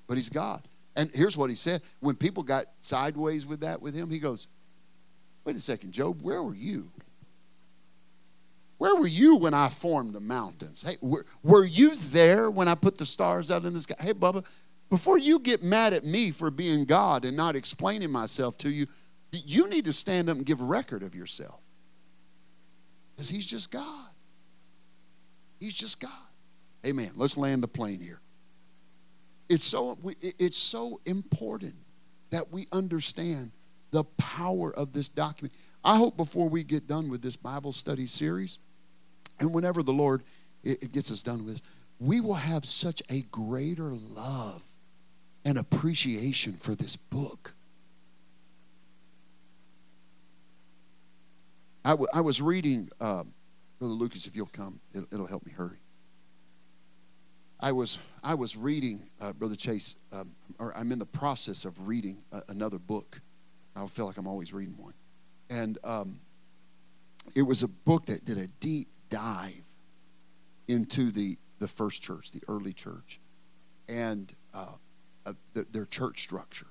But he's God. And here's what he said. When people got sideways with that with him, he goes, Wait a second, Job, where were you? Where were you when I formed the mountains? Hey, were, were you there when I put the stars out in the sky? Hey, Bubba, before you get mad at me for being God and not explaining myself to you, you need to stand up and give a record of yourself. Because He's just God. He's just God. Amen. Let's land the plane here. It's so, it's so important that we understand the power of this document. I hope before we get done with this Bible study series, and whenever the Lord it, gets us done with, we will have such a greater love and appreciation for this book. I, w- I was reading, um, Brother Lucas, if you'll come, it'll, it'll help me hurry. I was I was reading, uh, Brother Chase, um, or I'm in the process of reading a, another book. I feel like I'm always reading one, and um, it was a book that did a deep dive into the the first church, the early church, and uh, uh, the, their church structure,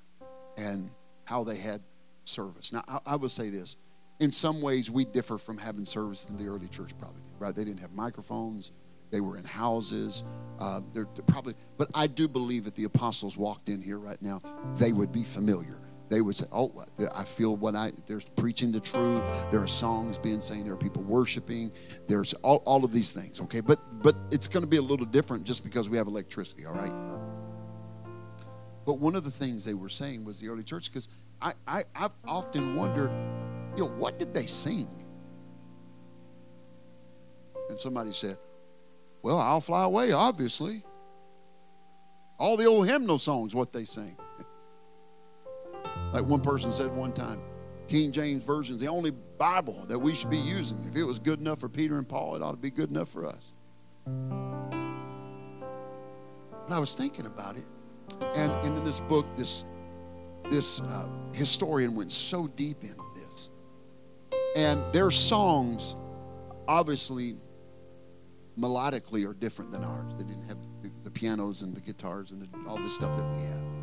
and how they had service. Now, I, I will say this: in some ways, we differ from having service than the early church probably did. Right? They didn't have microphones. They were in houses. Uh, they're, they're probably, but I do believe that the apostles walked in here right now, they would be familiar. They would say, "Oh, I feel what I." There's preaching the truth. There are songs being sang. There are people worshiping. There's all, all of these things. Okay, but but it's going to be a little different just because we have electricity. All right. But one of the things they were saying was the early church, because I, I I've often wondered, you know, what did they sing? And somebody said, well, I'll fly away, obviously. All the old hymnal songs, what they sing. Like one person said one time, King James Version is the only Bible that we should be using. If it was good enough for Peter and Paul, it ought to be good enough for us. And I was thinking about it, and, and in this book, this this uh, historian went so deep into this, and their songs, obviously, melodically are different than ours. They didn't have the, the pianos and the guitars and the, all the stuff that we have.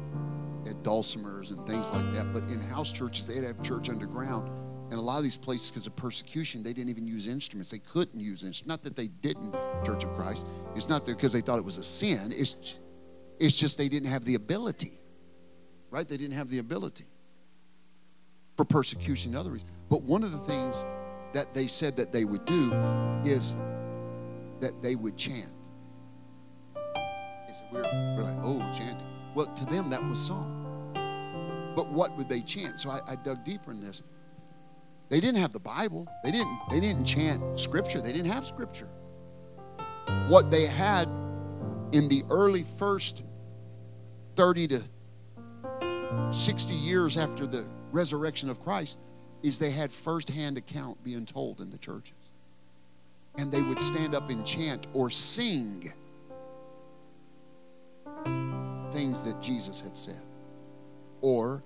Had dulcimers and things like that. But in house churches, they'd have church underground. And a lot of these places, because of persecution, they didn't even use instruments. They couldn't use instruments. Not that they didn't, Church of Christ. It's not because they thought it was a sin. It's, it's just they didn't have the ability, right? They didn't have the ability for persecution and other reasons. But one of the things that they said that they would do is that they would chant. We're, we're like, oh, chanting. Well, to them, that was song. But what would they chant? So I, I dug deeper in this. They didn't have the Bible. They didn't, they didn't chant scripture. They didn't have scripture. What they had in the early first 30 to 60 years after the resurrection of Christ is they had firsthand account being told in the churches and they would stand up and chant or sing things that Jesus had said or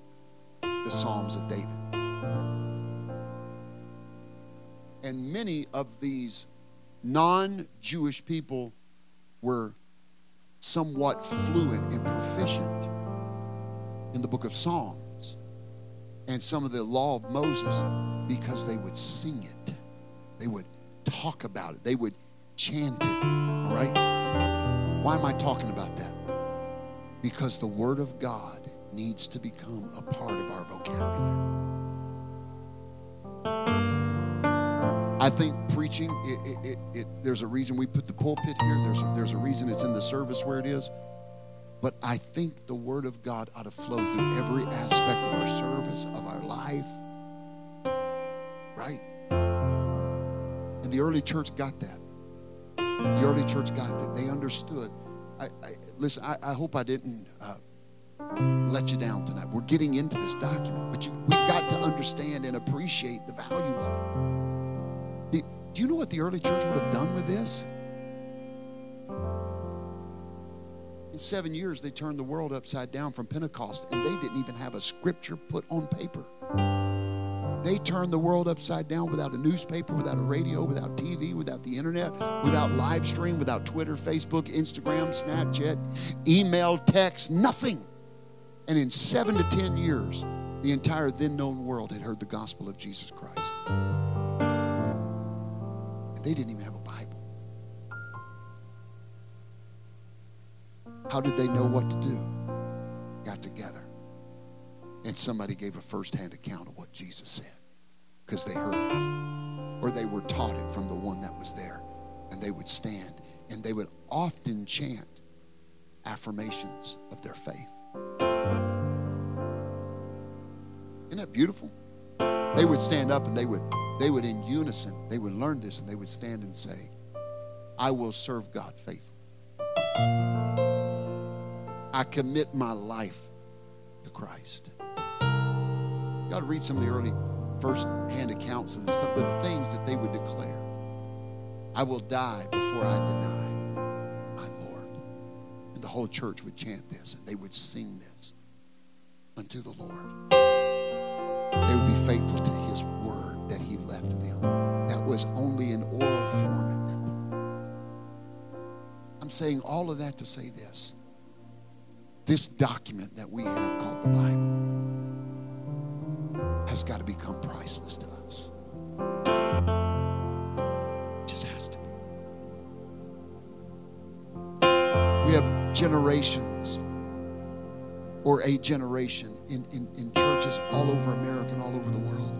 the Psalms of David. And many of these non Jewish people were somewhat fluent and proficient in the book of Psalms and some of the law of Moses because they would sing it. They would talk about it, they would chant it. All right? Why am I talking about that? Because the Word of God needs to become a part of our vocabulary. I think preaching, it, it, it, there's a reason we put the pulpit here, there's a, there's a reason it's in the service where it is. But I think the Word of God ought to flow through every aspect of our service, of our life. Right? the early church got that. The early church got that. They understood. I, I listen. I, I, hope I didn't uh, let you down tonight. We're getting into this document, but you, we've got to understand and appreciate the value of it. The, do you know what the early church would have done with this? In seven years, they turned the world upside down from Pentecost, and they didn't even have a scripture put on paper. They turned the world upside down without a newspaper, without a radio, without TV, without the internet, without live stream, without Twitter, Facebook, Instagram, Snapchat, email, text, nothing. And in seven to ten years, the entire then known world had heard the gospel of Jesus Christ. And they didn't even have a Bible. How did they know what to do? Got together and somebody gave a firsthand account of what Jesus said because they heard it or they were taught it from the one that was there and they would stand and they would often chant affirmations of their faith. Isn't that beautiful? They would stand up and they would they would in unison, they would learn this and they would stand and say, I will serve God faithfully. I commit my life to Christ. God, read some of the early first-hand accounts of the, the things that they would declare. I will die before I deny my Lord. And the whole church would chant this and they would sing this unto the Lord. They would be faithful to his word that he left them. That was only in oral form at that point. I'm saying all of that to say this. This document that we have called the Bible has got to become priceless to us. It just has to be. We have generations or a generation in, in, in churches all over America and all over the world.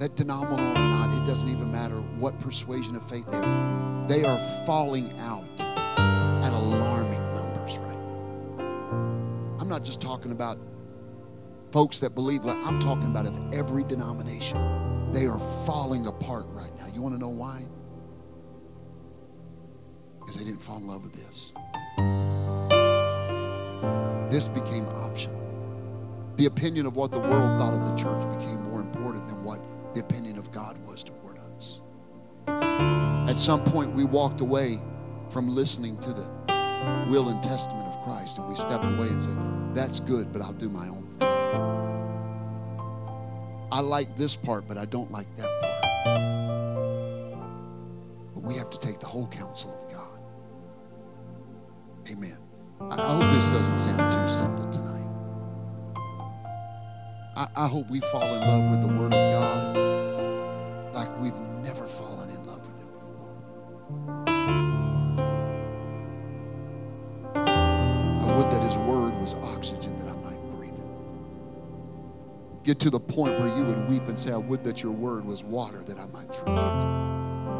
That denominal or not, it doesn't even matter what persuasion of faith they are. They are falling out at alarming numbers right now. I'm not just talking about folks that believe like I'm talking about of every denomination. They are falling apart right now. You want to know why? Because they didn't fall in love with this. This became optional. The opinion of what the world thought of the church became more important than what the opinion of God was toward us. At some point, we walked away from listening to the will and testament of Christ and we stepped away and said, That's good, but I'll do my own. I like this part, but I don't like that part. But we have to take the whole counsel of God. Amen. I, hope this doesn't sound too simple tonight. I, I hope we fall in love with the Word of God to the point where you would weep and say, I would that your Word was water that I might drink it.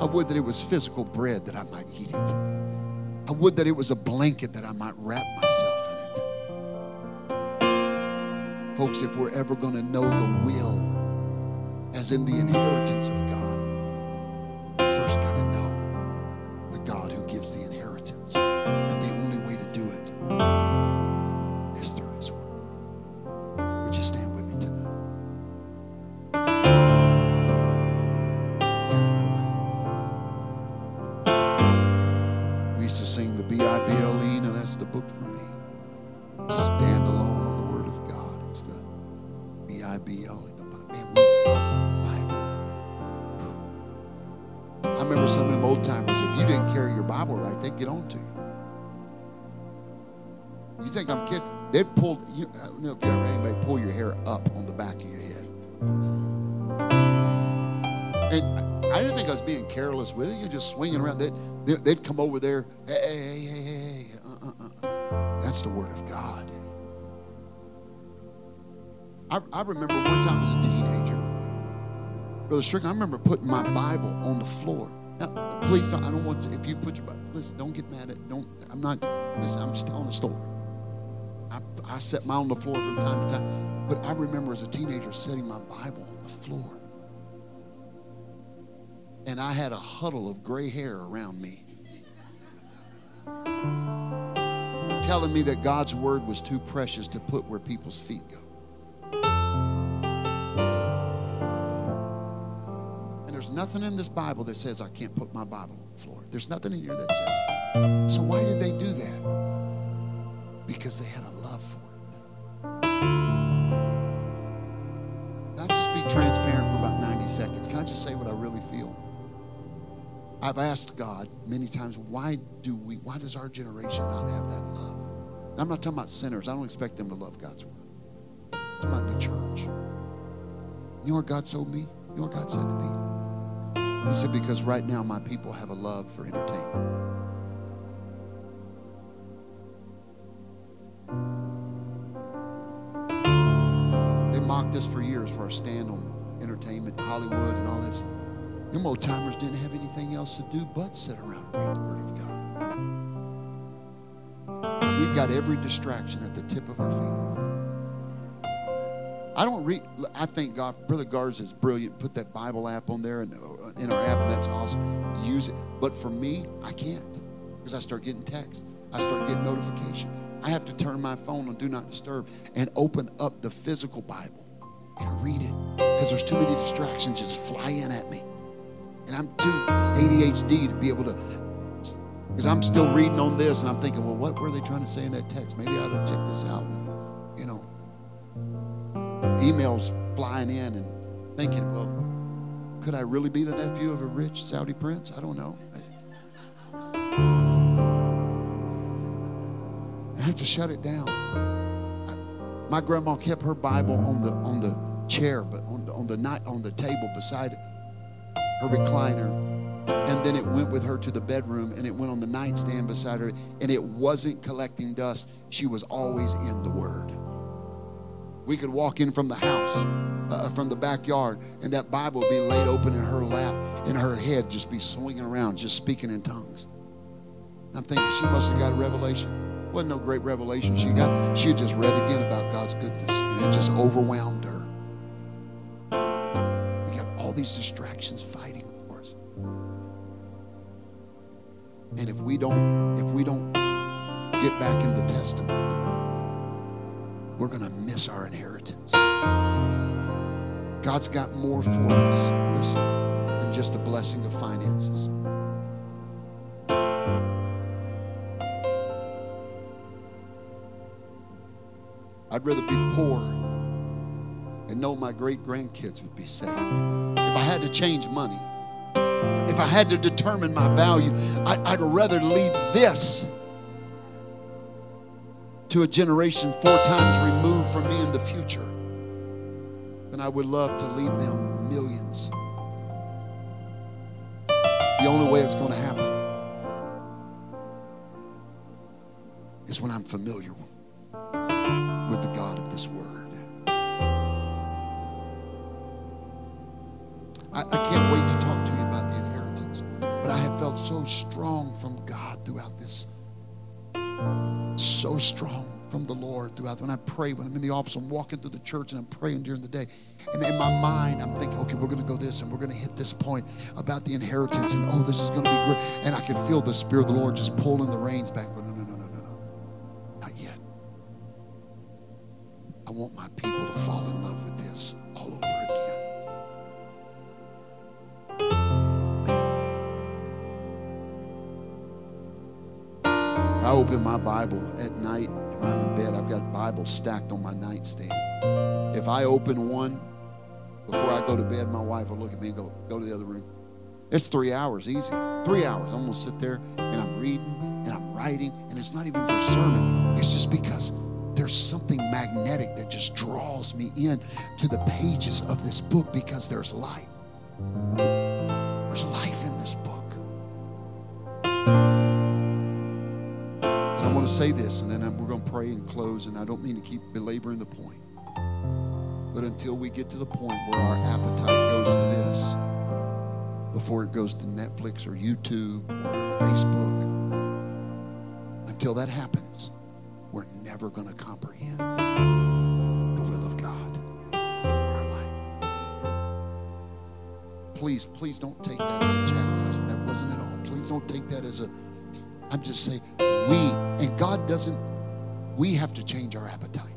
I would that it was physical bread that I might eat it. I would that it was a blanket that I might wrap myself in it. Folks, if we're ever going to know the will, as in the inheritance of God, Strickland, I remember putting my Bible on the floor. Now, please, I don't want to, if you put your Bible, listen, don't get mad at, don't, I'm not, listen, I'm just telling a story. I, I set mine on the floor from time to time. But I remember as a teenager setting my Bible on the floor. And I had a huddle of gray hair around me. Telling me that God's word was too precious to put where people's feet go. There's nothing in this Bible that says I can't put my Bible on the floor. There's nothing in here that says it. So why did they do that? Because they had a love for it. I just be transparent for about 90 seconds? Can I just say what I really feel? I've asked God many times, why do we, why does our generation not have that love? And I'm not talking about sinners. I don't expect them to love God's word. I'm talking about the church. You know what God told me? You know what God said to me? He said, because right now my people have a love for entertainment. They mocked us for years for our stand on entertainment and Hollywood and all this. Them old timers didn't have anything else to do but sit around and read the Word of God. We've got every distraction at the tip of our finger. I don't read. I thank God. Brother Garza is brilliant. Put that Bible app on there and uh, in our app, and that's awesome. Use it. But for me, I can't because I start getting texts. I start getting notification. I have to turn my phone on Do Not Disturb and open up the physical Bible and read it because there's too many distractions just flying at me. And I'm too ADHD to be able to, because I'm still reading on this and I'm thinking, well, what were they trying to say in that text? Maybe I ought to check this out. Emails flying in and thinking, well, could I really be the nephew of a rich Saudi prince? I don't know. I have to shut it down. My grandma kept her Bible on the on the chair, but on the on the night on the table beside her recliner. And then it went with her to the bedroom and it went on the nightstand beside her. And it wasn't collecting dust. She was always in the Word. We could walk in from the house, uh, from the backyard, and that Bible would be laid open in her lap, and her head just be swinging around, just speaking in tongues. I'm thinking she must have got a revelation. Wasn't no great revelation she got. She had just read again about God's goodness, and it just overwhelmed her. We got all these distractions fighting for us. And if we don't, if we don't get back in the Testament, we're gonna miss our inheritance. God's got more for us, listen, than just a blessing of finances. I'd rather be poor and know my great grandkids would be saved. If I had to change money, if I had to determine my value, I, would rather leave this to a generation four times removed from me in the future than I would love to leave them millions. The only way it's going to happen is when I'm familiar with the God of this word. I, I can't wait to talk to you about the inheritance, but I have felt so strong from God throughout this. So strong from the Lord throughout. When I pray, when I'm in the office, I'm walking through the church and I'm praying during the day. And in my mind, I'm thinking, okay, we're going to go this and we're going to hit this point about the inheritance. And oh, this is going to be great. And I can feel the Spirit of the Lord just pulling the reins back, going, no, no, no, no, no, no. Not yet. I want my people to fall in love with I open my Bible at night and I'm in bed, I've got Bibles stacked on my nightstand. If I open one before I go to bed, my wife will look at me and go, go to the other room. It's three hours, easy. Three hours. I'm going to sit there and I'm reading and I'm writing, and it's not even for sermon. It's just because there's something magnetic that just draws me in to the pages of this book because there's life. There's life to say this, and then we're going to pray and close, and I don't mean to keep belaboring the point. But until we get to the point where our appetite goes to this, before it goes to Netflix or YouTube or Facebook, until that happens, we're never going to comprehend the will of God for our life. Please, please don't take that as a chastisement. That wasn't at all. Please don't take that as a, I'm just saying, we, and God doesn't, we have to change our appetite.